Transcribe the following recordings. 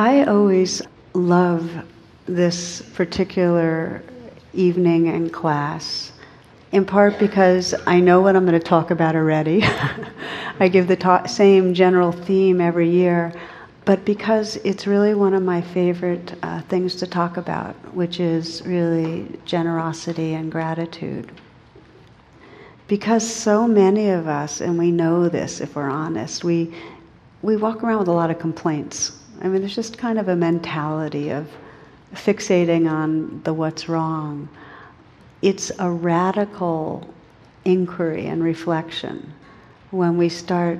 I always love this particular evening and class, in part because I know what I'm going to talk about already. I give the ta- same general theme every year, but because it's really one of my favorite uh, things to talk about, which is really generosity and gratitude. Because so many of us, and we know this if we're honest, we, we walk around with a lot of complaints. I mean, there's just kind of a mentality of fixating on the what's wrong. It's a radical inquiry and reflection when we start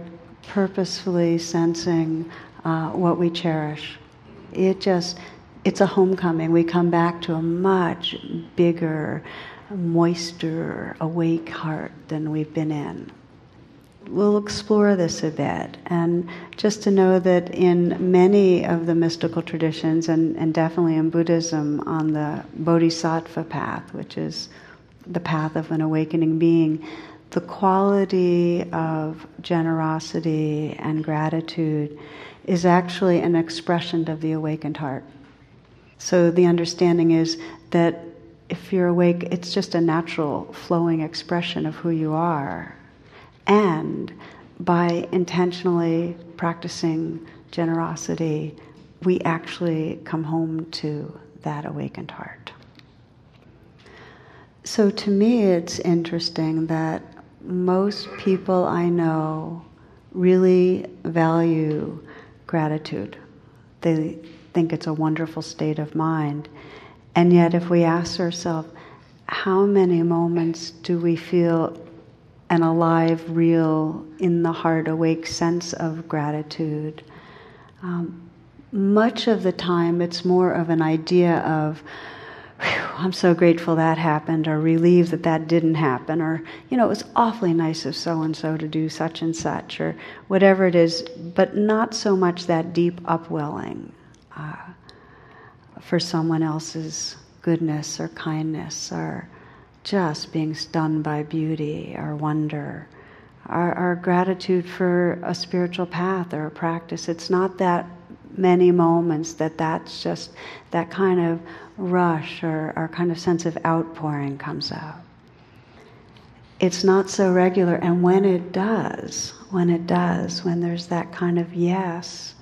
purposefully sensing uh, what we cherish. It just, it's a homecoming. We come back to a much bigger, moister, awake heart than we've been in. We'll explore this a bit, and just to know that in many of the mystical traditions, and, and definitely in Buddhism, on the Bodhisattva path, which is the path of an awakening being, the quality of generosity and gratitude is actually an expression of the awakened heart. So the understanding is that if you're awake, it's just a natural flowing expression of who you are. And by intentionally practicing generosity, we actually come home to that awakened heart. So to me, it's interesting that most people I know really value gratitude. They think it's a wonderful state of mind. And yet, if we ask ourselves, how many moments do we feel an alive, real, in the heart, awake sense of gratitude? Um, much of the time, it's more of an idea of, I'm so grateful that happened, or relieved that that didn't happen, or, you know, it was awfully nice of so and so to do such and such, or whatever it is, but not so much that deep upwelling. Uh, for someone else's goodness or kindness or just being stunned by beauty or wonder. Our, our, gratitude for a spiritual path or a practice. It's not that many moments that that's just that kind of rush or, our kind of sense of outpouring comes out. It's not so regular, and when it does, when it does, when there's that kind of yes,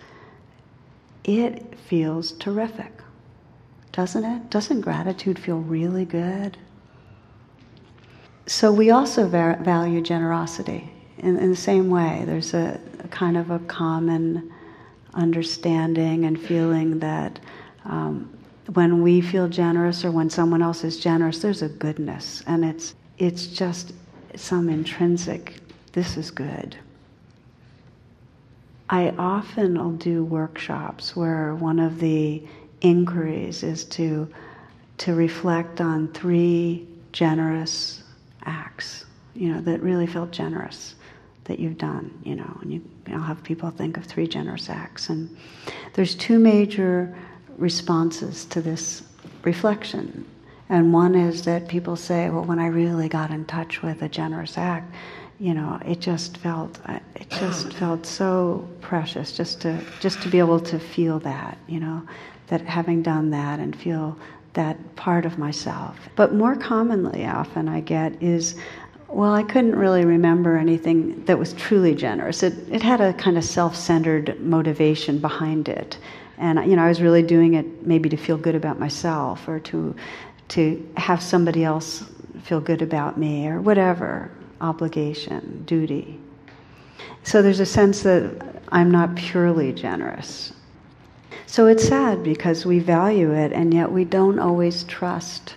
it feels terrific doesn't it? Doesn't gratitude feel really good? So we also va- value generosity in, in, the same way. There's a, a, kind of a common understanding and feeling that um, when we feel generous or when someone else is generous, there's a goodness, and it's it's just some intrinsic. This is good. I often will do workshops where one of the inquiries is to to reflect on three generous acts, you know, that really felt generous that you've done, you know, and you, I'll have people think of three generous acts. And there's two major responses to this reflection. And one is that people say, well, when I really got in touch with a generous act, you know, it just felt, uh, it just felt so precious just to, just to be able to feel that, you know, that having done that and feel that part of myself. But more commonly, often I get is, well, I couldn't really remember anything that was truly generous. It, it had a kind of self centered motivation behind it. And you know, I was really doing it maybe to feel good about myself or to, to have somebody else feel good about me or whatever obligation, duty. So there's a sense that I'm not purely generous. So it's sad because we value it and yet we don't always trust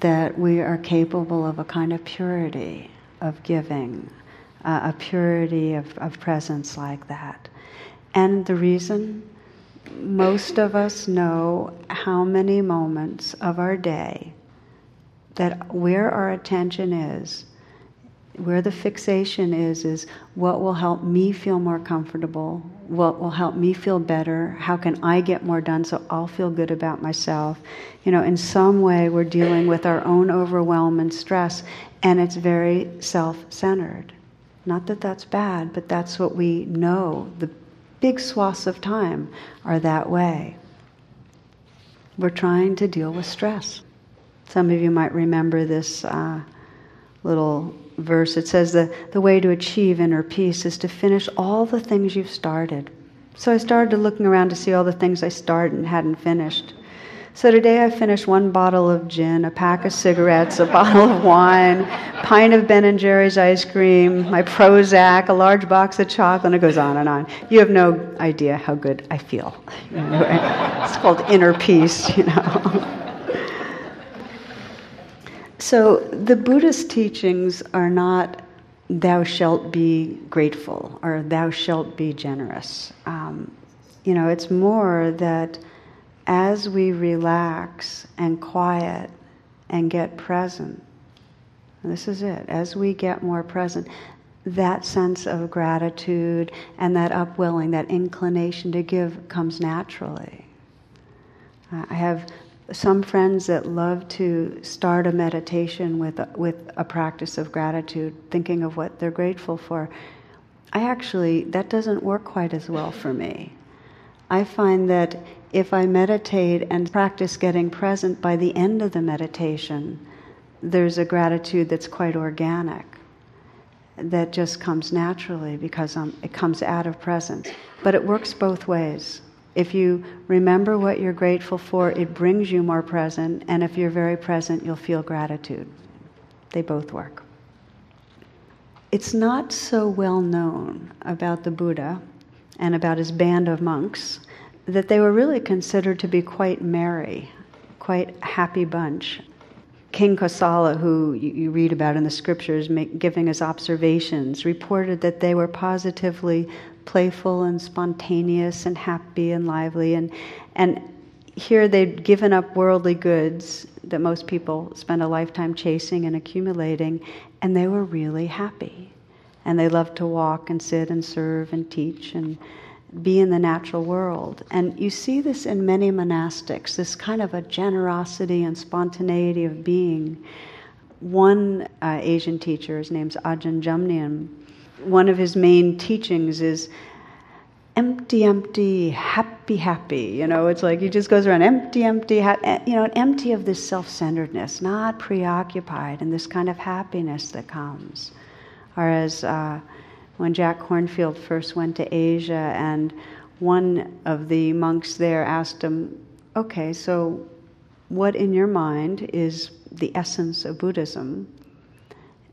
that we are capable of a kind of purity of giving, uh, a purity of, of presence like that. And the reason most of us know how many moments of our day that where our attention is where the fixation is is what will help me feel more comfortable what will help me feel better how can i get more done so i'll feel good about myself you know in some way we're dealing with our own overwhelm and stress and it's very self-centered not that that's bad but that's what we know the big swaths of time are that way. We're trying to deal with stress. Some of you might remember this uh, little verse. It says the, the way to achieve inner peace is to finish all the things you've started. So I started looking around to see all the things I started and hadn't finished. So today I finished one bottle of gin, a pack of cigarettes, a bottle of wine, pint of Ben and Jerry's ice cream, my Prozac, a large box of chocolate, and it goes on and on. You have no idea how good I feel. It's called inner peace, you know. so the Buddhist teachings are not thou shalt be grateful or thou shalt be generous. Um, you know, it's more that as we relax and quiet and get present, this is it, as we get more present, that sense of gratitude and that upwelling, that inclination to give comes naturally. Uh, I have some friends that love to start a meditation with a, with a practice of gratitude, thinking of what they're grateful for. I actually, that doesn't work quite as well for me. I find that if I meditate and practice getting present by the end of the meditation, there's a gratitude that's quite organic, that just comes naturally because um, it comes out of presence. But it works both ways. If you remember what you're grateful for, it brings you more present, and if you're very present, you'll feel gratitude. They both work. It's not so well known about the Buddha and about his band of monks that they were really considered to be quite merry, quite happy bunch. King Kosala, who you read about in the scriptures, make, giving his observations, reported that they were positively playful and spontaneous and happy and lively. And, and here they'd given up worldly goods that most people spend a lifetime chasing and accumulating, and they were really happy. And they loved to walk and sit and serve and teach and be in the natural world. And you see this in many monastics, this kind of a generosity and spontaneity of being. One uh, Asian teacher, his name's Ajahn Jumnian, one of his main teachings is empty, empty, happy, happy. You know, it's like he just goes around empty, empty, ha- eh, you know, empty of this self centeredness, not preoccupied, and this kind of happiness that comes. Or as uh, when Jack Kornfield first went to Asia, and one of the monks there asked him, Okay, so what in your mind is the essence of Buddhism?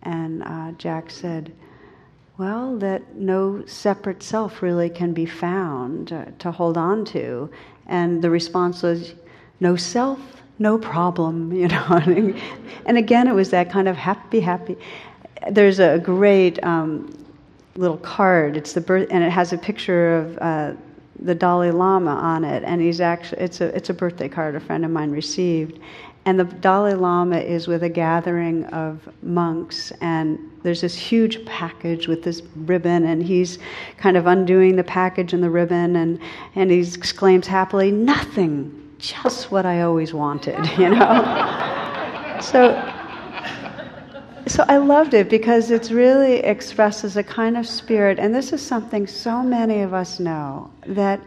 And uh, Jack said, Well, that no separate self really can be found uh, to hold on to. And the response was, No self, no problem, you know. and again, it was that kind of happy, happy. There's a great um, little card. It's the birth, and it has a picture of uh, the Dalai Lama on it. And he's actually it's a it's a birthday card a friend of mine received, and the Dalai Lama is with a gathering of monks, and there's this huge package with this ribbon, and he's kind of undoing the package and the ribbon, and and he exclaims happily, "Nothing." Just what I always wanted, you know. so so I loved it because it really expresses a kind of spirit, and this is something so many of us know that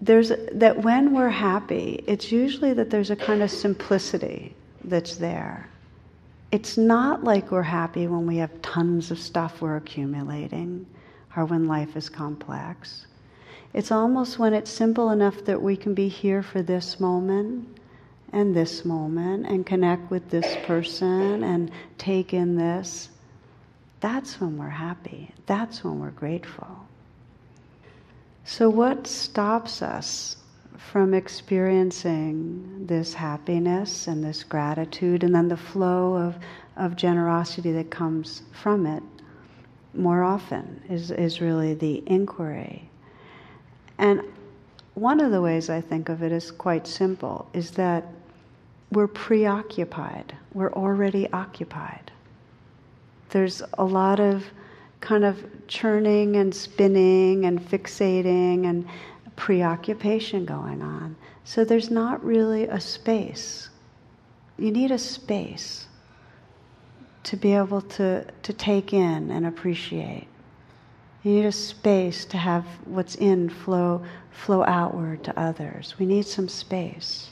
there's that when we're happy, it's usually that there's a kind of simplicity that's there. It's not like we're happy when we have tons of stuff we're accumulating or when life is complex. It's almost when it's simple enough that we can be here for this moment and this moment and connect with this person and take in this, that's when we're happy. That's when we're grateful. So, what stops us from experiencing this happiness and this gratitude and then the flow of, of generosity that comes from it more often is, is really the inquiry. And one of the ways I think of it is quite simple is that we're preoccupied. We're already occupied. There's a lot of kind of churning and spinning and fixating and preoccupation going on. So there's not really a space. You need a space to be able to, to take in and appreciate. You need a space to have what's in flow, flow outward to others. We need some space.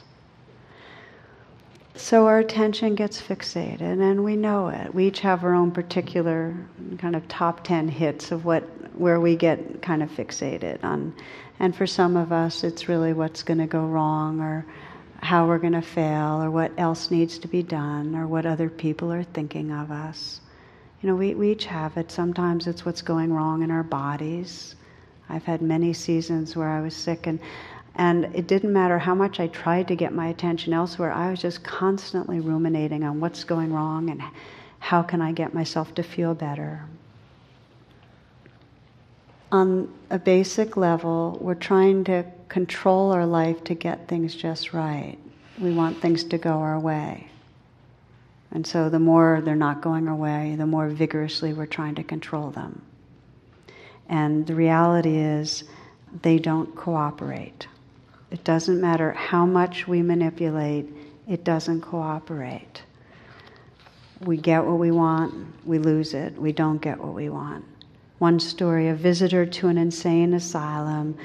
So our attention gets fixated, and we know it. We each have our own particular kind of top 10 hits of what, where we get kind of fixated on. And for some of us, it's really what's going to go wrong, or how we're going to fail, or what else needs to be done, or what other people are thinking of us. You know, we, we each have it. Sometimes it's what's going wrong in our bodies. I've had many seasons where I was sick, and and it didn't matter how much I tried to get my attention elsewhere, I was just constantly ruminating on what's going wrong and how can I get myself to feel better. On a basic level, we're trying to control our life to get things just right. We want things to go our way. And so the more they're not going our way, the more vigorously we're trying to control them. And the reality is, they don't cooperate. It doesn't matter how much we manipulate, it doesn't cooperate. We get what we want, we lose it. We don't get what we want. One story a visitor to an insane asylum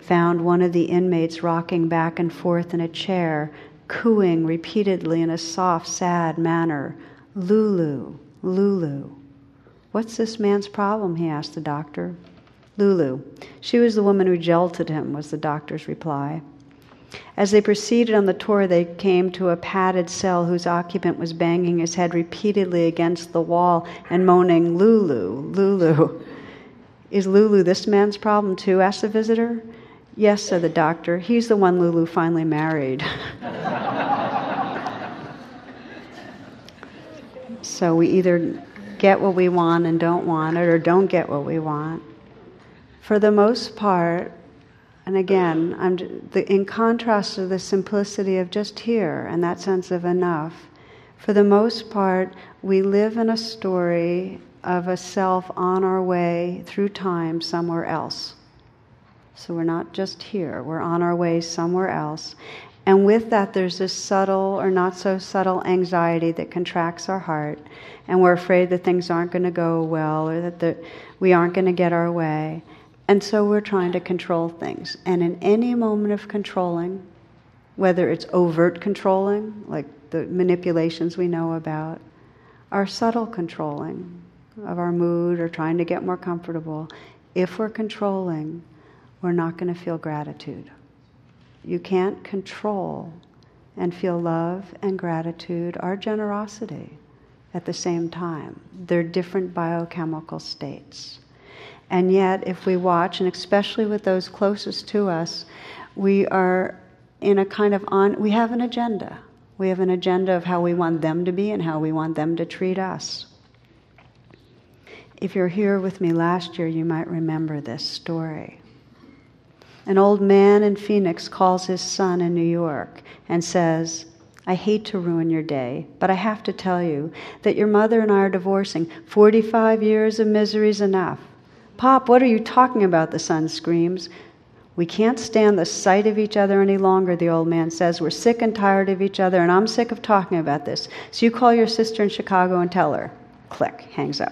found one of the inmates rocking back and forth in a chair, cooing repeatedly in a soft, sad manner Lulu, Lulu. What's this man's problem? he asked the doctor. Lulu. She was the woman who jilted him, was the doctor's reply. As they proceeded on the tour, they came to a padded cell whose occupant was banging his head repeatedly against the wall and moaning, Lulu, Lulu. Is Lulu this man's problem too? asked the visitor. Yes, said the doctor. He's the one Lulu finally married. so we either get what we want and don't want it, or don't get what we want. For the most part, and again, I'm, the, in contrast to the simplicity of just here and that sense of enough, for the most part, we live in a story of a self on our way through time somewhere else. So we're not just here, we're on our way somewhere else. And with that, there's this subtle or not so subtle anxiety that contracts our heart. And we're afraid that things aren't going to go well or that the, we aren't going to get our way. And so we're trying to control things. And in any moment of controlling, whether it's overt controlling, like the manipulations we know about, or subtle controlling of our mood or trying to get more comfortable, if we're controlling, we're not going to feel gratitude. You can't control and feel love and gratitude or generosity at the same time. They're different biochemical states. And yet, if we watch, and especially with those closest to us, we are in a kind of on, we have an agenda. We have an agenda of how we want them to be and how we want them to treat us. If you're here with me last year, you might remember this story. An old man in Phoenix calls his son in New York and says, I hate to ruin your day, but I have to tell you that your mother and I are divorcing. 45 years of misery is enough. Pop, what are you talking about? The son screams. We can't stand the sight of each other any longer, the old man says. We're sick and tired of each other, and I'm sick of talking about this. So you call your sister in Chicago and tell her. Click, hangs up.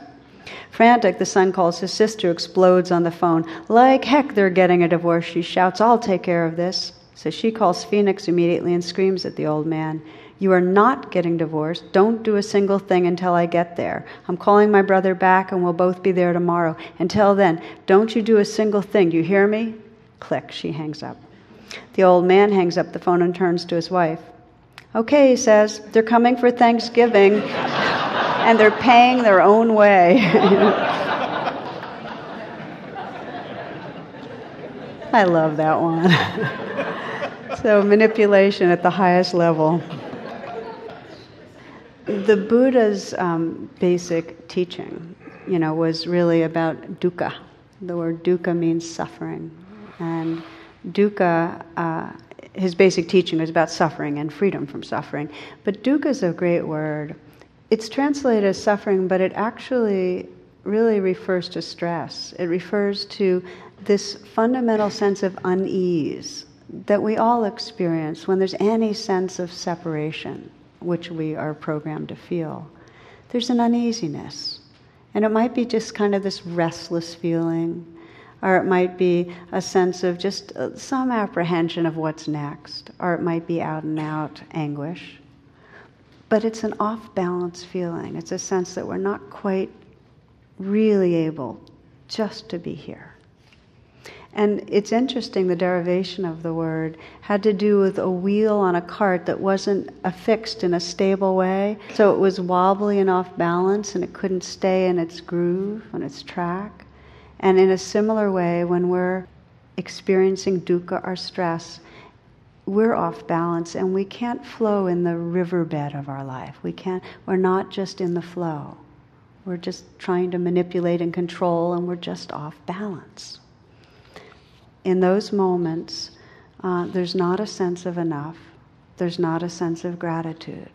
Frantic, the son calls his sister, explodes on the phone. Like heck, they're getting a divorce, she shouts. I'll take care of this. So she calls Phoenix immediately and screams at the old man. You are not getting divorced. Don't do a single thing until I get there. I'm calling my brother back and we'll both be there tomorrow. Until then, don't you do a single thing. You hear me? Click, she hangs up. The old man hangs up the phone and turns to his wife. Okay, he says, they're coming for Thanksgiving and they're paying their own way. I love that one. so, manipulation at the highest level the Buddha's um, basic teaching, you know, was really about dukkha. The word dukkha means suffering, and dukkha. Uh, his basic teaching was about suffering and freedom from suffering. But dukkha is a great word. It's translated as suffering, but it actually really refers to stress. It refers to this fundamental sense of unease that we all experience when there's any sense of separation which we are programmed to feel, there's an uneasiness. And it might be just kind of this restless feeling, or it might be a sense of just uh, some apprehension of what's next, or it might be out and out anguish. But it's an off balance feeling. It's a sense that we're not quite really able just to be here. And it's interesting, the derivation of the word had to do with a wheel on a cart that wasn't affixed in a stable way. So it was wobbly and off balance and it couldn't stay in its groove, on its track. And in a similar way, when we're experiencing dukkha or stress, we're off balance and we can't flow in the riverbed of our life. We can't, we're not just in the flow. We're just trying to manipulate and control and we're just off balance in those moments, uh, there's not a sense of enough. There's not a sense of gratitude.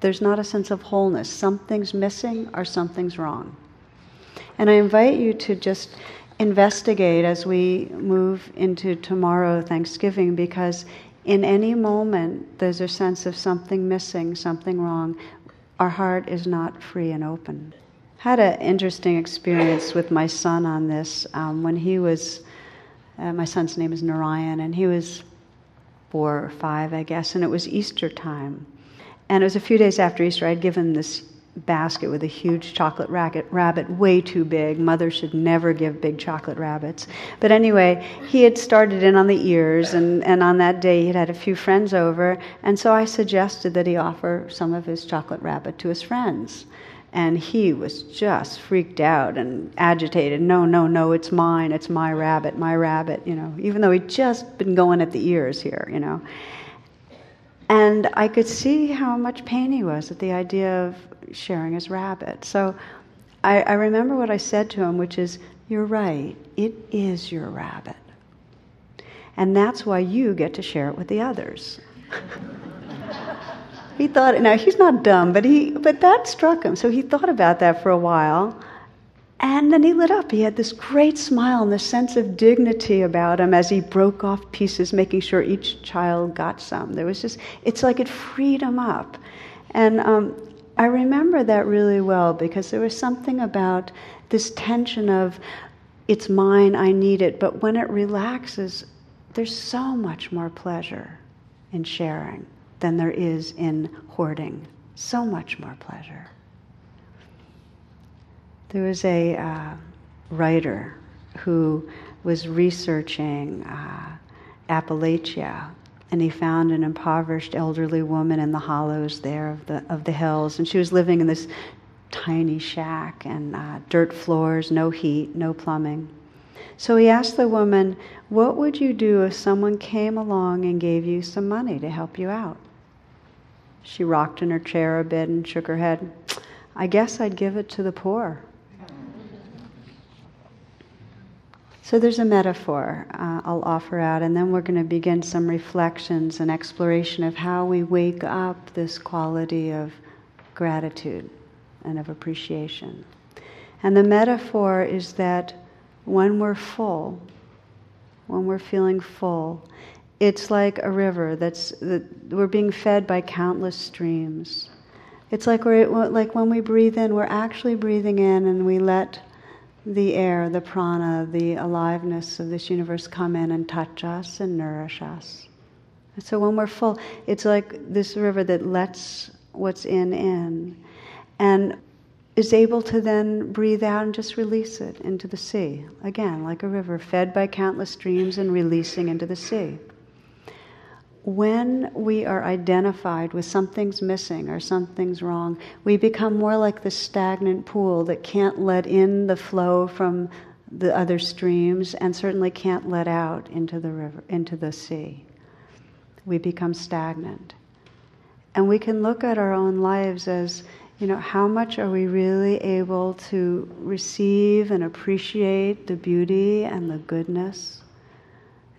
There's not a sense of wholeness. Something's missing or something's wrong. And I invite you to just investigate as we move into tomorrow, Thanksgiving, because in any moment there's a sense of something missing, something wrong. Our heart is not free and open. Had an interesting experience with my son on this um, when he was uh, my son's name is Narayan, and he was four or five, I guess, and it was Easter time. And it was a few days after Easter, I'd given this basket with a huge chocolate rabbit, way too big. Mother should never give big chocolate rabbits. But anyway, he had started in on the ears, and, and on that day he'd had a few friends over, and so I suggested that he offer some of his chocolate rabbit to his friends. And he was just freaked out and agitated. No, no, no, it's mine. It's my rabbit, my rabbit, you know, even though he'd just been going at the ears here, you know. And I could see how much pain he was at the idea of sharing his rabbit. So I, I remember what I said to him, which is, You're right, it is your rabbit. And that's why you get to share it with the others. he thought now he's not dumb but he but that struck him. So he thought about that for a while. And then he lit up. He had this great smile and this sense of dignity about him as he broke off pieces making sure each child got some. There was just it's like it freed him up. And um, i remember that really well because there was something about this tension of it's mine i need it. But when it relaxes there's so much more pleasure in sharing than there is in hoarding. So much more pleasure. There was a uh, writer who was researching uh, Appalachia, and he found an impoverished elderly woman in the hollows there of the of the hills, and she was living in this tiny shack and uh, dirt floors, no heat, no plumbing. So he asked the woman, What would you do if someone came along and gave you some money to help you out? She rocked in her chair a bit and shook her head. I guess I'd give it to the poor. So there's a metaphor uh, I'll offer out, and then we're going to begin some reflections and exploration of how we wake up this quality of gratitude and of appreciation. And the metaphor is that when we're full, when we're feeling full, it's like a river that's that we're being fed by countless streams. It's like we're like when we breathe in, we're actually breathing in, and we let the air, the prana, the aliveness of this universe come in and touch us and nourish us. And so when we're full, it's like this river that lets what's in in, and is able to then breathe out and just release it into the sea. Again, like a river fed by countless streams and releasing into the sea when we are identified with something's missing or something's wrong, we become more like the stagnant pool that can't let in the flow from the other streams and certainly can't let out into the river, into the sea. We become stagnant. And we can look at our own lives as, you know, how much are we really able to receive and appreciate the beauty and the goodness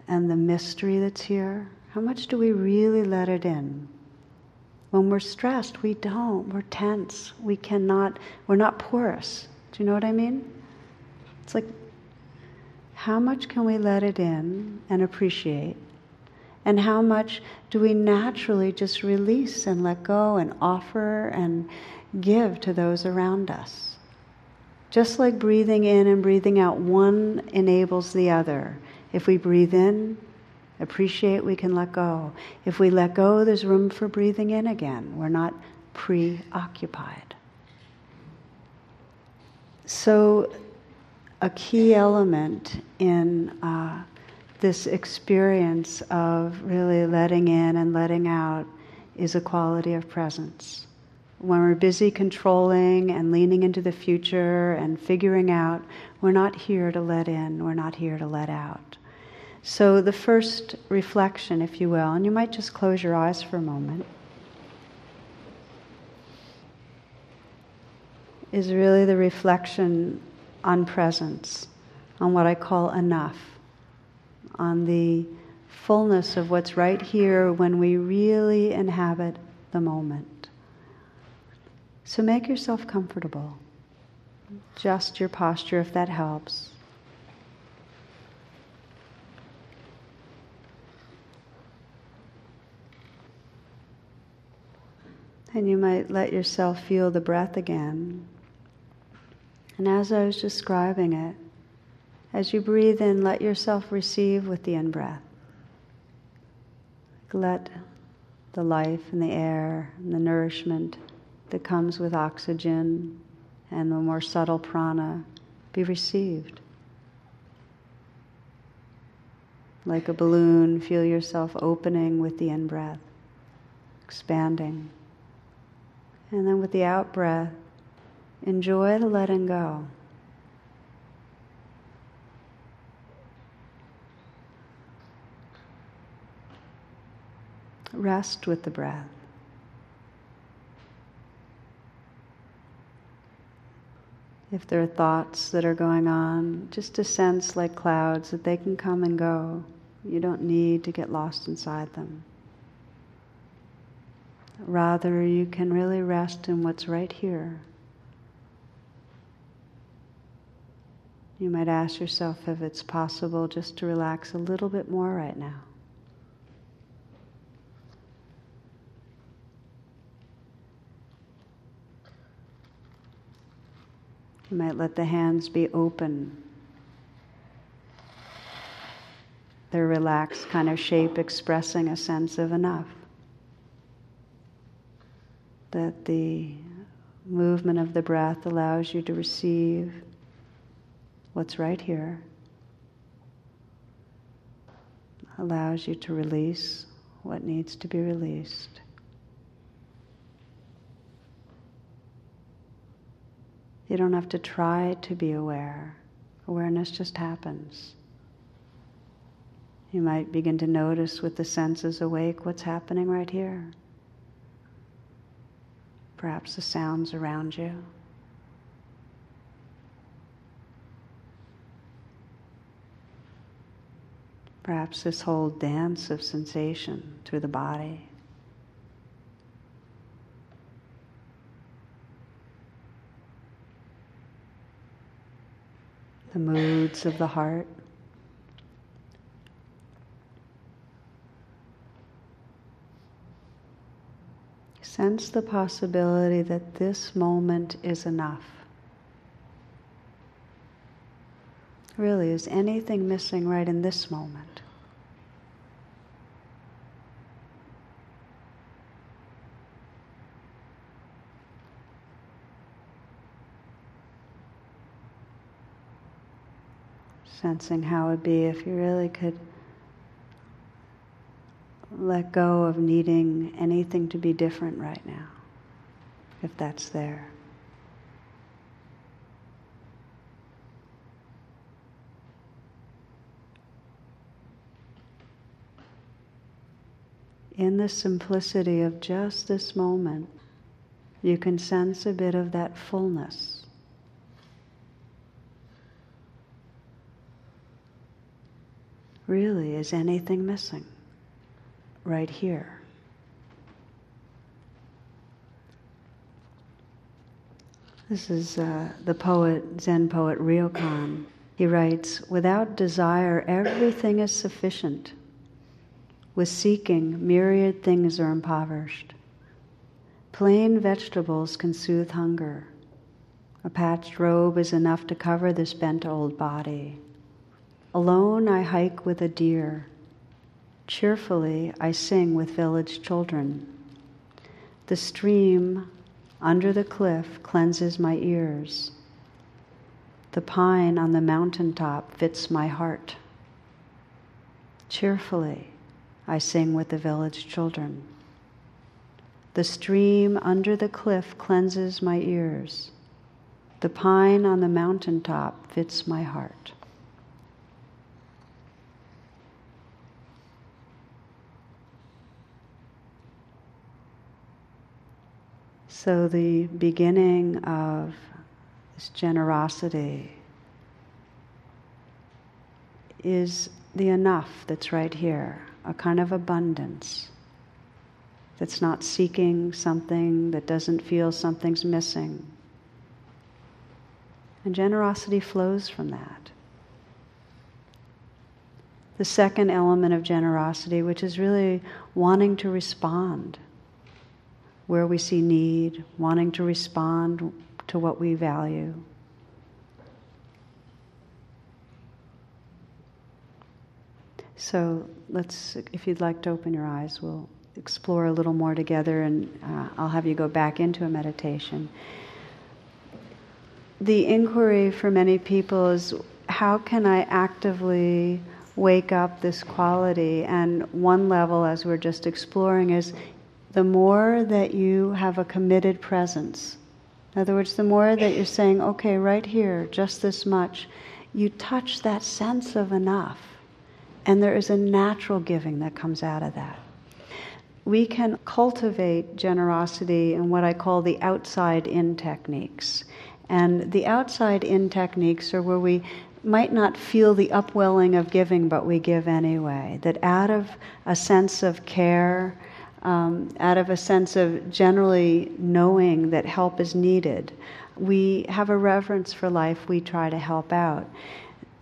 and the mystery that's here? How much do we really let it in? When we're stressed, we don't. We're tense. We cannot, we're not porous. Do you know what I mean? It's like, how much can we let it in and appreciate? And how much do we naturally just release and let go and offer and give to those around us? Just like breathing in and breathing out, one enables the other. If we breathe in, appreciate we can let go. If we let go, there's room for breathing in again. We're not preoccupied. So, a key element in uh, this experience of really letting in and letting out is a quality of presence. When we're busy controlling and leaning into the future and figuring out, we're not here to let in, we're not here to let out. So, the first reflection, if you will, and you might just close your eyes for a moment, is really the reflection on presence, on what I call enough, on the fullness of what's right here when we really inhabit the moment. So make yourself comfortable. Just your posture if that helps. And you might let yourself feel the breath again. And as I was describing it, as you breathe in, let yourself receive with the in breath. Let the life and the air and the nourishment that comes with oxygen and the more subtle prana be received. Like a balloon, feel yourself opening with the in breath, expanding. And then with the out breath, Enjoy the letting go. Rest with the breath. If there are thoughts that are going on, just a sense like clouds that they can come and go. You don't need to get lost inside them. Rather, you can really rest in what's right here. You might ask yourself if it's possible just to relax a little bit more right now. You might let the hands be open. Their relaxed kind of shape expressing a sense of enough. That the movement of the breath allows you to receive what's right here allows you to release what needs to be released. You don't have to try to be aware. Awareness just happens. You might begin to notice with the senses awake what's happening right here. Perhaps the sounds around you. Perhaps this whole dance of sensation through the body. The moods of the heart. Sense the possibility that this moment is enough. Really, is anything missing right in this moment? Sensing how it would be if you really could let go of needing anything to be different right now, if that's there. in the simplicity of just this moment, you can sense a bit of that fullness. Really, is anything missing? Right here. This is uh, the poet, Zen poet Ryokan. He writes, Without desire, everything is sufficient. With seeking, myriad things are impoverished. Plain vegetables can soothe hunger. A patched robe is enough to cover this bent old body. Alone I hike with a deer. Cheerfully I sing with village children. The stream under the cliff cleanses my ears. The pine on the mountain top fits my heart. Cheerfully I sing with the village children. The stream under the cliff cleanses my ears. The pine on the mountain top fits my heart. So, the beginning of this generosity is the enough that's right here, a kind of abundance that's not seeking something, that doesn't feel something's missing. And generosity flows from that. The second element of generosity, which is really wanting to respond where we see need, wanting to respond to what we value. So let's, if you'd like to open your eyes, we'll explore a little more together and uh, I'll have you go back into a meditation. The inquiry for many people is how can I actively wake up this quality? And one level, as we're just exploring, is the more that you have a committed presence, in other words, the more that you're saying, okay, right here, just this much, you touch that sense of enough. And there is a natural giving that comes out of that. We can cultivate generosity in what I call the outside in techniques. And the outside in techniques are where we might not feel the upwelling of giving, but we give anyway. That out of a sense of care, um, out of a sense of generally knowing that help is needed. We have a reverence for life, we try to help out.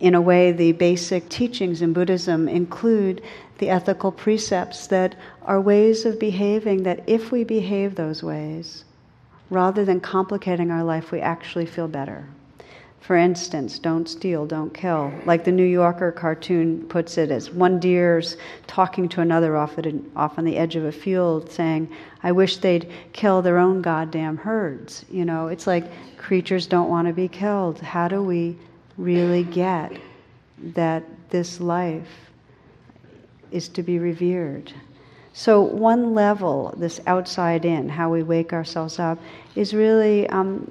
In a way, the basic teachings in Buddhism include the ethical precepts that are ways of behaving that, if we behave those ways, rather than complicating our life, we actually feel better. For instance, don't steal, don't kill. Like the New Yorker cartoon puts it, as one deer's talking to another off, at off on the edge of a field, saying, I wish they'd kill their own goddamn herds. You know, it's like creatures don't want to be killed. How do we really get that this life is to be revered? So, one level, this outside in, how we wake ourselves up, is really um,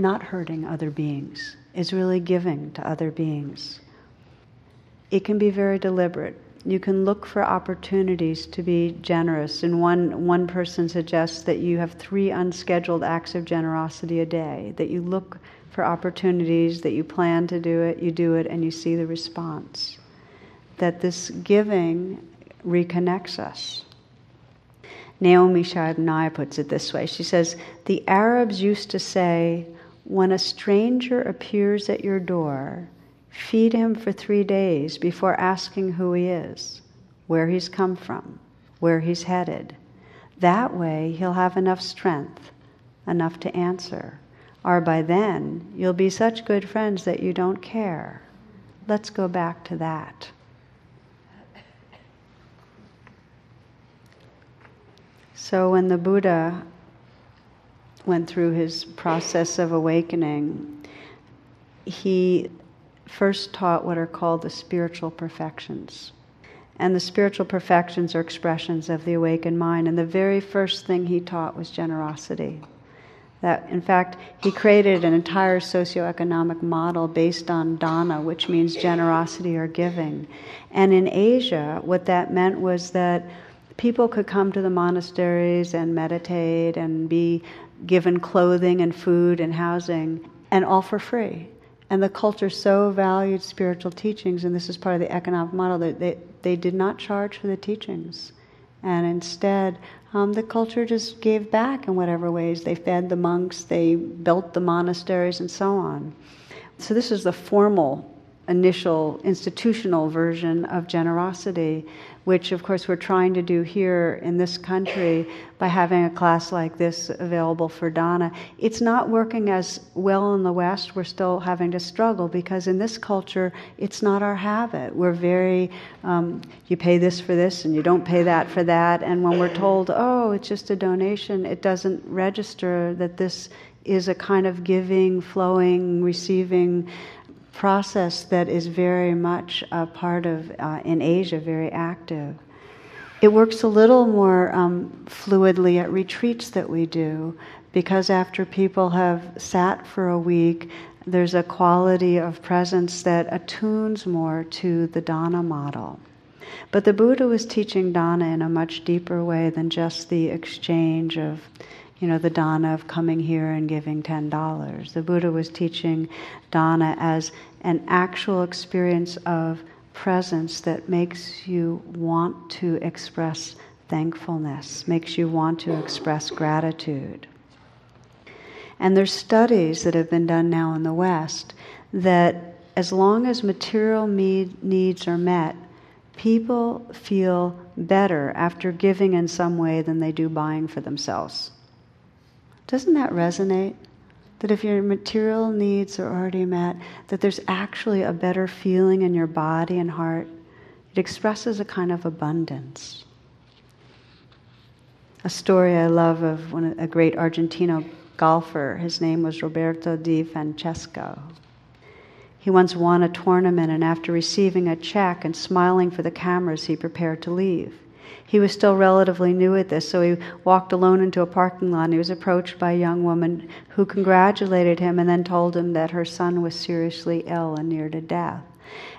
not hurting other beings, is really giving to other beings. It can be very deliberate. You can look for opportunities to be generous. And one, one person suggests that you have three unscheduled acts of generosity a day, that you look for opportunities, that you plan to do it, you do it, and you see the response. That this giving reconnects us. Naomi Shihab puts it this way. She says, The Arabs used to say, when a stranger appears at your door, feed him for three days before asking who he is, where he's come from, where he's headed. That way, he'll have enough strength, enough to answer. Or by then, you'll be such good friends that you don't care. Let's go back to that. So, when the Buddha went through his process of awakening, he first taught what are called the spiritual perfections. And the spiritual perfections are expressions of the awakened mind. And the very first thing he taught was generosity. That, in fact, he created an entire socioeconomic model based on dana, which means generosity or giving. And in Asia, what that meant was that people could come to the monasteries and meditate and be given clothing and food and housing, and all for free. And the culture so valued spiritual teachings, and this is part of the economic model, that they, they did not charge for the teachings. And instead, um, the culture just gave back in whatever ways. They fed the monks, they built the monasteries, and so on. So, this is the formal initial institutional version of generosity, which of course we're trying to do here in this country by having a class like this available for Dana. It's not working as well in the West. We're still having to struggle because in this culture, it's not our habit. We're very, um, you pay this for this and you don't pay that for that. And when we're told, oh, it's just a donation, it doesn't register that this is a kind of giving, flowing, receiving process that is very much a part of, uh, in Asia, very active. It works a little more um, fluidly at retreats that we do because after people have sat for a week, there's a quality of presence that attunes more to the Dana model. But the Buddha was teaching Dana in a much deeper way than just the exchange of you know, the dana of coming here and giving $10. The Buddha was teaching dana as an actual experience of presence that makes you want to express thankfulness, makes you want to express gratitude. And there's studies that have been done now in the West that as long as material need, needs are met, people feel better after giving in some way than they do buying for themselves. Doesn't that resonate? That if your material needs are already met, that there's actually a better feeling in your body and heart. It expresses a kind of abundance. A story I love of one, a great Argentino golfer. His name was Roberto De Vicenzo. He once won a tournament, and after receiving a check and smiling for the cameras, he prepared to leave. He was still relatively new at this, so he walked alone into a parking lot and he was approached by a young woman who congratulated him and then told him that her son was seriously ill and near to death.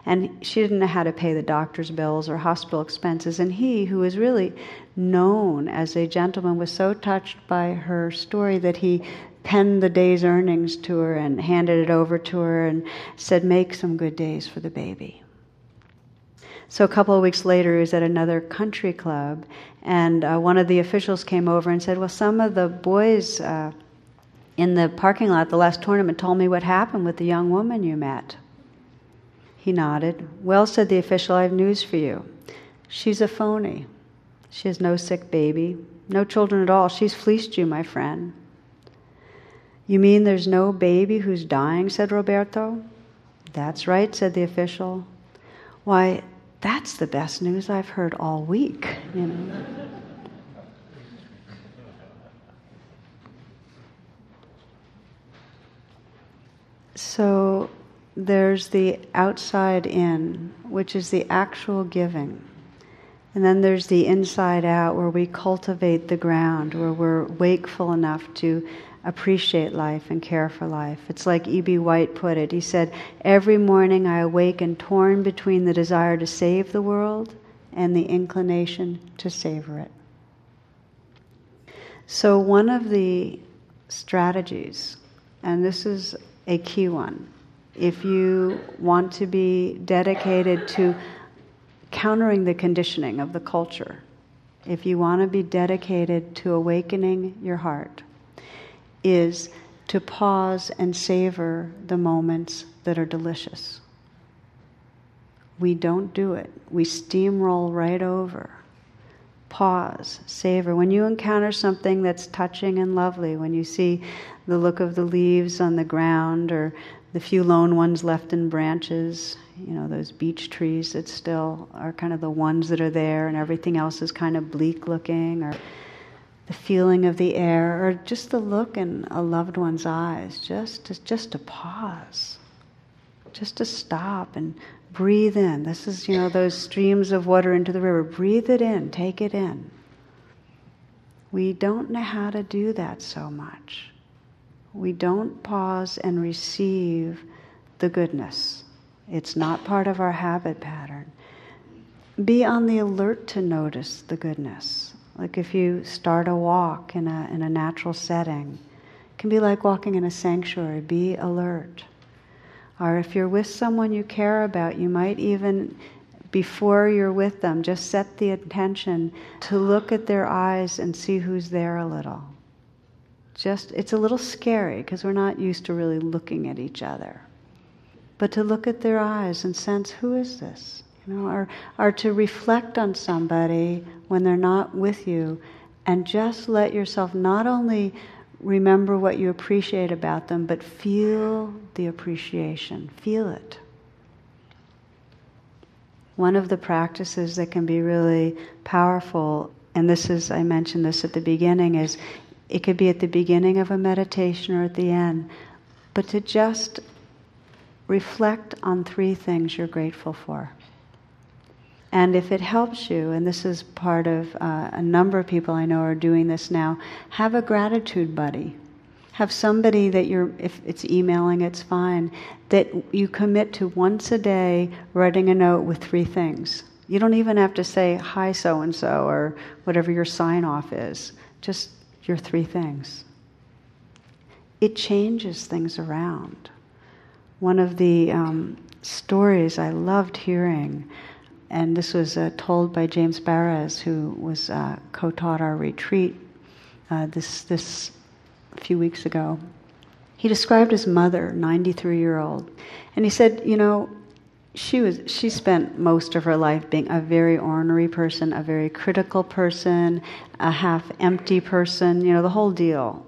And she didn't know how to pay the doctor's bills or hospital expenses. And he, who was really known as a gentleman, was so touched by her story that he penned the day's earnings to her and handed it over to her and said, Make some good days for the baby. So a couple of weeks later, he was at another country club, and uh, one of the officials came over and said, "Well, some of the boys uh, in the parking lot the last tournament told me what happened with the young woman you met." He nodded. Well, said the official, I have news for you. She's a phony. She has no sick baby, no children at all. She's fleeced you, my friend. You mean there's no baby who's dying? said Roberto. That's right, said the official. Why, that's the best news I've heard all week, you know. So there's the outside in, which is the actual giving. And then there's the inside out, where we cultivate the ground, where we're wakeful enough to appreciate life and care for life. It's like E.B. White put it. He said, Every morning I awaken torn between the desire to save the world and the inclination to savor it. So, one of the strategies, and this is a key one, if you want to be dedicated to countering the conditioning of the culture, if you want to be dedicated to awakening your heart, is to pause and savor the moments that are delicious. We don't do it, we steamroll right over. Pause, savor. When you encounter something that's touching and lovely, when you see the look of the leaves on the ground or the few lone ones left in branches, you know, those beech trees that still are kind of the ones that are there and everything else is kind of bleak looking, or the feeling of the air, or just the look in a loved one's eyes, just to, just to pause, just to stop and breathe in. This is, you know, those streams of water into the river. Breathe it in, take it in. We don't know how to do that so much. We don't pause and receive the goodness. It's not part of our habit pattern. Be on the alert to notice the goodness. Like if you start a walk in a, in a natural setting, it can be like walking in a sanctuary. Be alert. Or if you're with someone you care about, you might even, before you're with them, just set the intention to look at their eyes and see who's there a little. Just, it's a little scary because we're not used to really looking at each other. but to look at their eyes and sense who is this? You know, or, or to reflect on somebody when they're not with you and just let yourself not only remember what you appreciate about them, but feel the appreciation. Feel it. One of the practices that can be really powerful, and this is, I mentioned this at the beginning, is it could be at the beginning of a meditation or at the end, but to just reflect on three things you're grateful for. And if it helps you, and this is part of uh, a number of people I know are doing this now, have a gratitude buddy. Have somebody that you're, if it's emailing, it's fine, that you commit to once a day writing a note with three things. You don't even have to say, hi, so and so, or whatever your sign off is. Just your three things. It changes things around. One of the um, stories I loved hearing and this was uh, told by James Baraz, who was uh, co-taught our retreat uh, this this few weeks ago. He described his mother, 93 year old, and he said, you know, she was she spent most of her life being a very ornery person, a very critical person, a half empty person, you know, the whole deal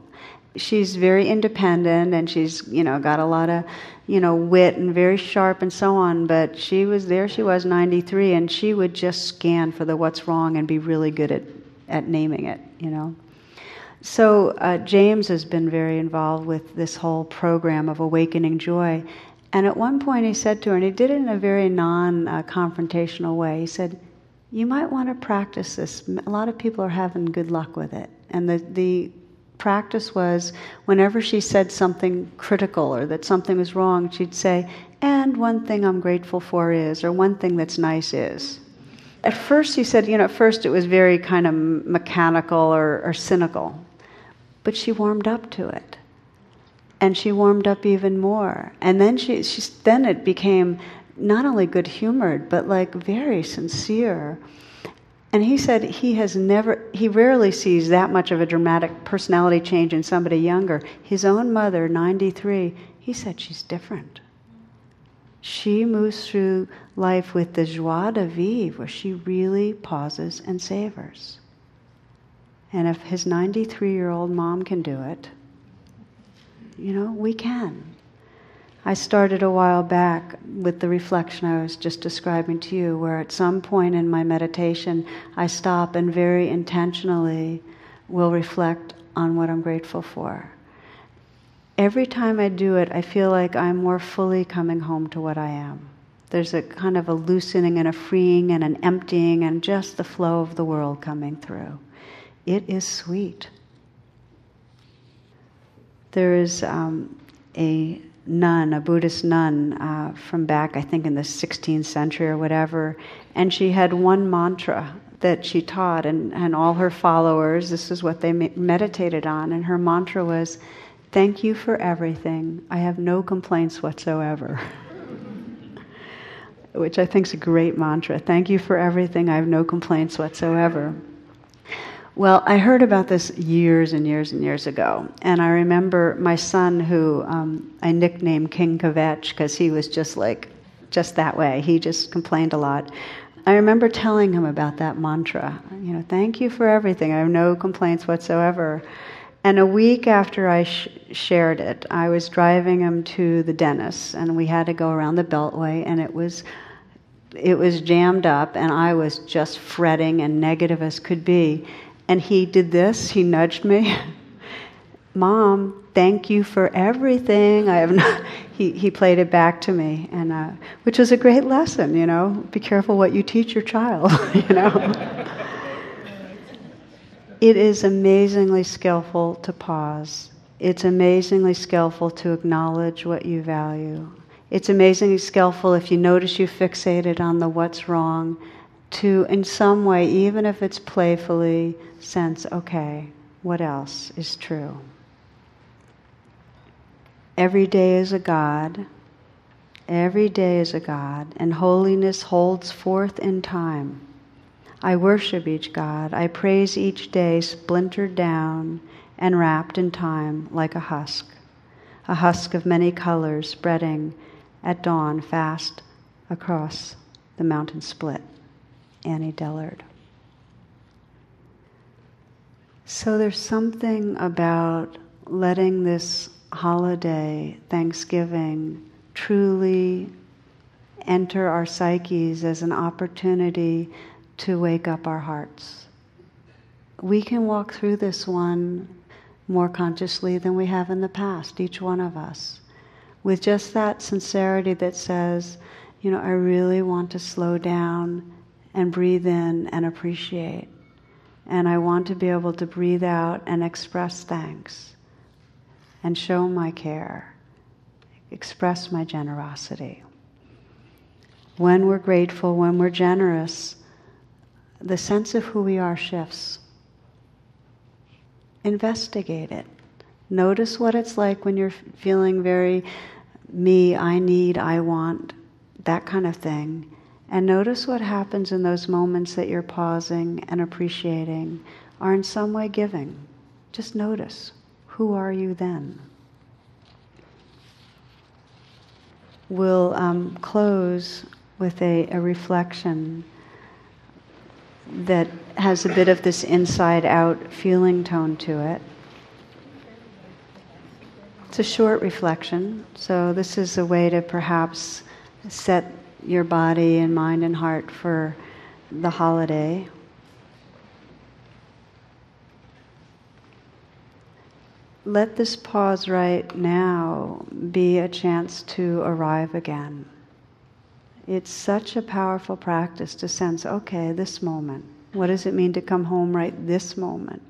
she's very independent and she's you know got a lot of you know wit and very sharp and so on but she was there she was 93 and she would just scan for the what's wrong and be really good at at naming it you know. So uh, james has been very involved with this whole program of awakening joy and at one point he said to her and he did it in a very non-confrontational uh, way he said you might want to practice this. A lot of people are having good luck with it. And the, the practice was whenever she said something critical or that something was wrong, she'd say, and one thing I'm grateful for is, or one thing that's nice is. At first, she said, you know, at first it was very kind of mechanical or, or cynical, but she warmed up to it. And she warmed up even more. And then she, she then it became not only good humored, but like very sincere. And he said he has never, he rarely sees that much of a dramatic personality change in somebody younger. His own mother, 93, he said she's different. She moves through life with the joie de vivre, where she really pauses and savors. And if his 93 year old mom can do it, you know, we can. I started a while back with the reflection I was just describing to you, where at some point in my meditation, I stop and very intentionally will reflect on what I'm grateful for. Every time I do it, I feel like I'm more fully coming home to what I am. There's a kind of a loosening and a freeing and an emptying and just the flow of the world coming through. It is sweet. There is um, a nun, a Buddhist nun uh, from back, I think, in the 16th century or whatever, and she had one mantra that she taught, and, and all her followers, this is what they meditated on, and her mantra was, Thank you for everything. I have no complaints whatsoever. Which I think is a great mantra. Thank you for everything. I have no complaints whatsoever. Well, I heard about this years and years and years ago, and I remember my son, who um, I nicknamed King Kvetch because he was just like, just that way. He just complained a lot. I remember telling him about that mantra. You know, thank you for everything. I have no complaints whatsoever. And a week after I sh- shared it, I was driving him to the dentist, and we had to go around the Beltway, and it was it was jammed up, and I was just fretting and negative as could be. And he did this, he nudged me. Mom, thank you for everything. I have not, he, he played it back to me, and uh, which was a great lesson, you know. Be careful what you teach your child, you know. it is amazingly skillful to pause. It's amazingly skillful to acknowledge what you value. It's amazingly skillful if you notice you fixated on the what's wrong to, in some way, even if it's playfully, sense okay, what else is true? Every day is a God. Every day is a God, and holiness holds forth in time. I worship each God. I praise each day splintered down and wrapped in time like a husk, a husk of many colors spreading at dawn fast across the mountain split. Annie Dillard. So there's something about letting this holiday, Thanksgiving, truly enter our psyches as an opportunity to wake up our hearts. We can walk through this one more consciously than we have in the past, each one of us, with just that sincerity that says, you know, I really want to slow down and breathe in and appreciate. And I want to be able to breathe out and express thanks and show my care, express my generosity. When we're grateful, when we're generous, the sense of who we are shifts. Investigate it. Notice what it's like when you're feeling very me, I need, I want, that kind of thing. And notice what happens in those moments that you're pausing and appreciating are in some way giving. Just notice. Who are you then? We'll um, close with a, a reflection that has a bit of this inside out feeling tone to it. It's a short reflection, so this is a way to perhaps set your body and mind and heart for the holiday. Let this pause right now be a chance to arrive again. It's such a powerful practice to sense, okay, this moment. What does it mean to come home right this moment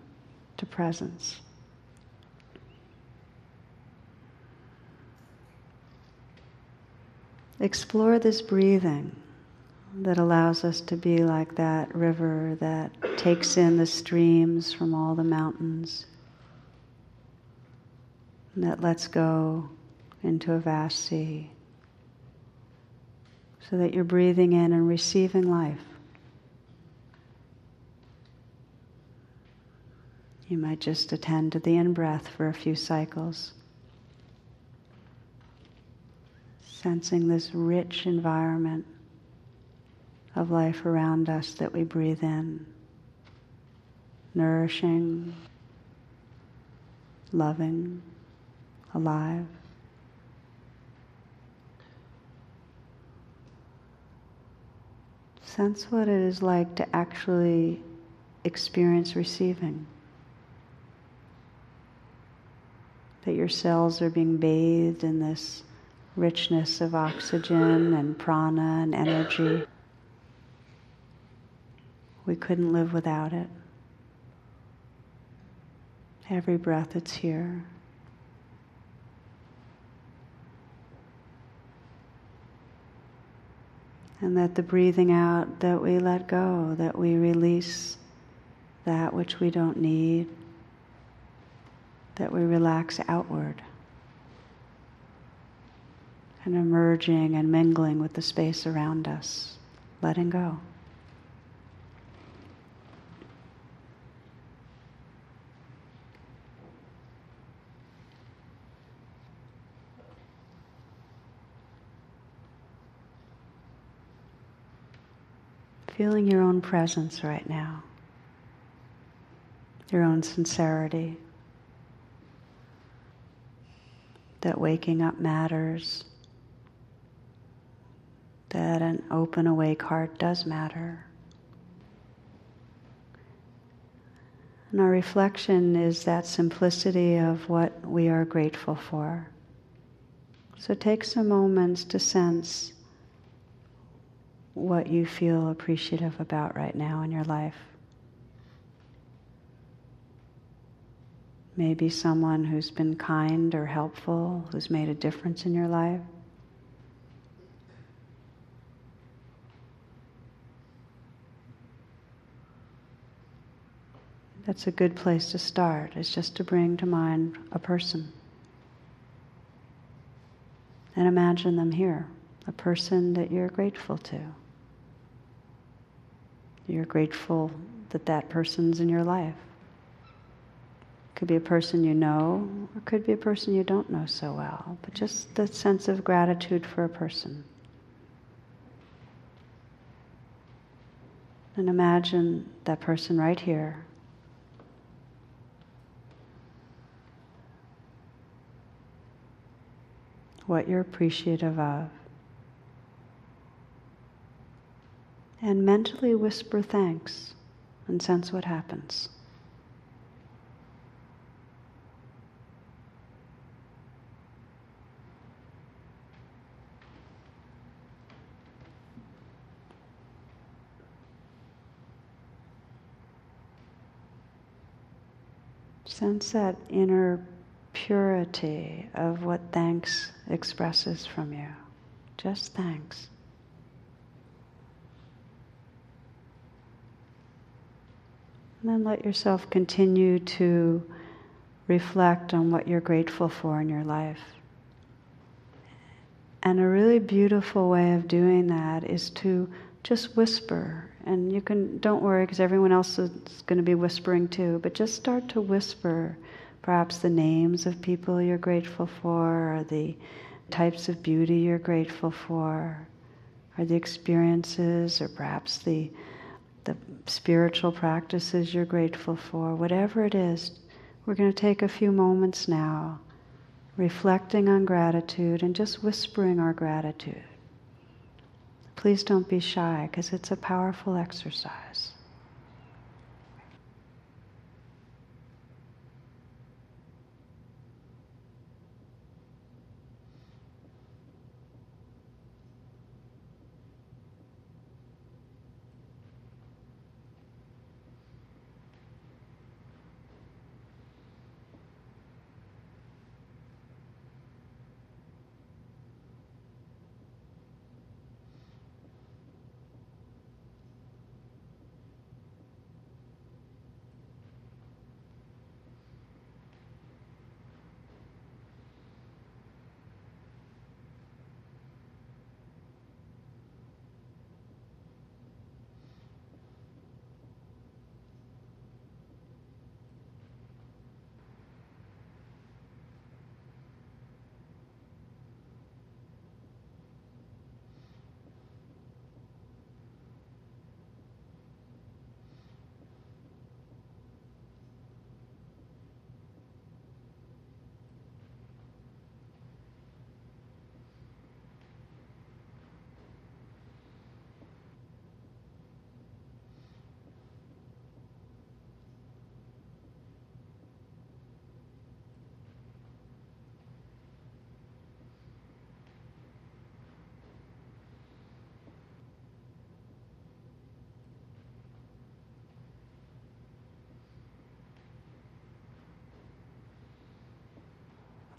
to presence? Explore this breathing that allows us to be like that river that takes in the streams from all the mountains, that lets go into a vast sea so that you're breathing in and receiving life. You might just attend to the in breath for a few cycles, sensing this rich environment of life around us that we breathe in, nourishing, loving, alive. Sense what it is like to actually experience receiving. That your cells are being bathed in this richness of oxygen and prana and energy. We couldn't live without it. Every breath that's here. And that the breathing out, that we let go, that we release that which we don't need, that we relax outward and emerging and mingling with the space around us, letting go. Feeling your own presence right now, your own sincerity, that waking up matters, that an open, awake heart does matter. And our reflection is that simplicity of what we are grateful for. So take some moments to sense what you feel appreciative about right now in your life. Maybe someone who's been kind or helpful, who's made a difference in your life. That's a good place to start, is just to bring to mind a person. And imagine them here, a person that you're grateful to. You're grateful that that person's in your life. Could be a person you know, or could be a person you don't know so well, but just the sense of gratitude for a person. And imagine that person right here. What you're appreciative of. And mentally whisper thanks and sense what happens. Sense that inner purity of what thanks expresses from you. Just thanks. And then let yourself continue to reflect on what you're grateful for in your life. And a really beautiful way of doing that is to just whisper and you can don't worry because everyone else is going to be whispering too but just start to whisper perhaps the names of people you're grateful for or the types of beauty you're grateful for or the experiences or perhaps the the spiritual practices you're grateful for whatever it is we're going to take a few moments now reflecting on gratitude and just whispering our gratitude Please don't be shy because it's a powerful exercise.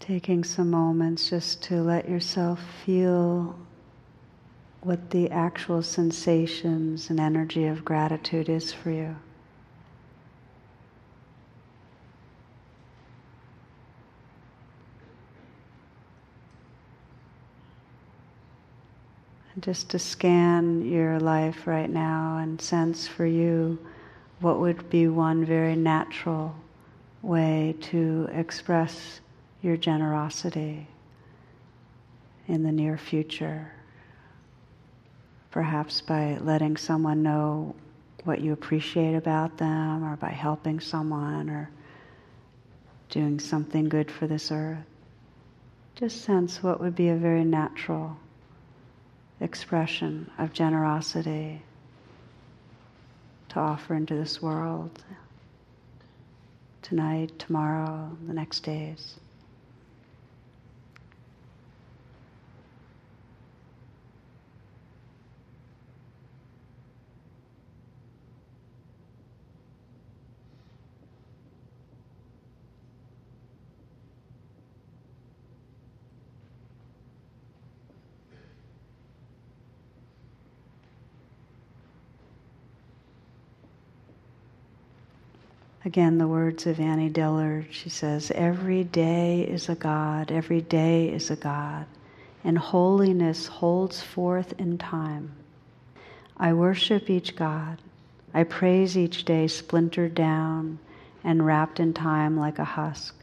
Taking some moments just to let yourself feel what the actual sensations and energy of gratitude is for you. And just to scan your life right now and sense for you what would be one very natural way to express your generosity in the near future. Perhaps by letting someone know what you appreciate about them, or by helping someone, or doing something good for this earth. Just sense what would be a very natural expression of generosity to offer into this world tonight, tomorrow, the next days. Again, the words of Annie Dillard. She says, Every day is a God, every day is a God, and holiness holds forth in time. I worship each God. I praise each day splintered down and wrapped in time like a husk,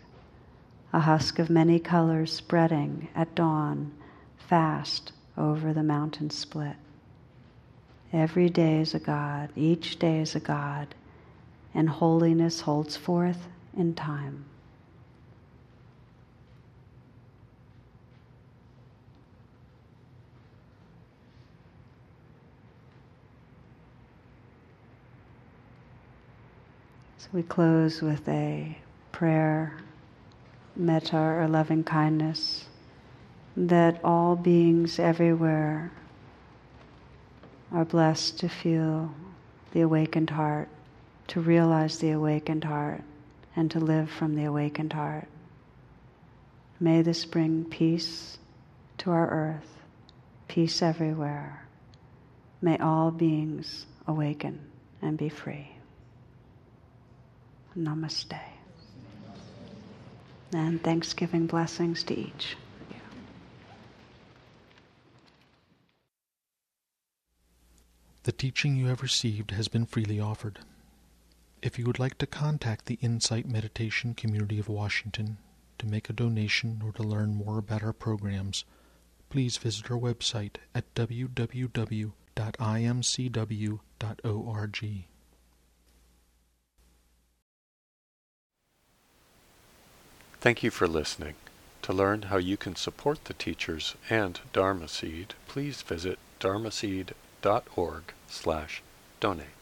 a husk of many colors spreading at dawn fast over the mountain split. Every day is a God, each day is a God, and holiness holds forth in time. So we close with a prayer, metta or loving kindness, that all beings everywhere are blessed to feel the awakened heart, to realize the awakened heart, and to live from the awakened heart. May this bring peace to our earth, peace everywhere. May all beings awaken and be free. Namaste. And Thanksgiving blessings to each. The teaching you have received has been freely offered. If you would like to contact the Insight Meditation Community of Washington to make a donation or to learn more about our programs, please visit our website at www.imcw.org. Thank you for listening. To learn how you can support the teachers and Dharma Seed, please visit dharmaseed.org slash donate.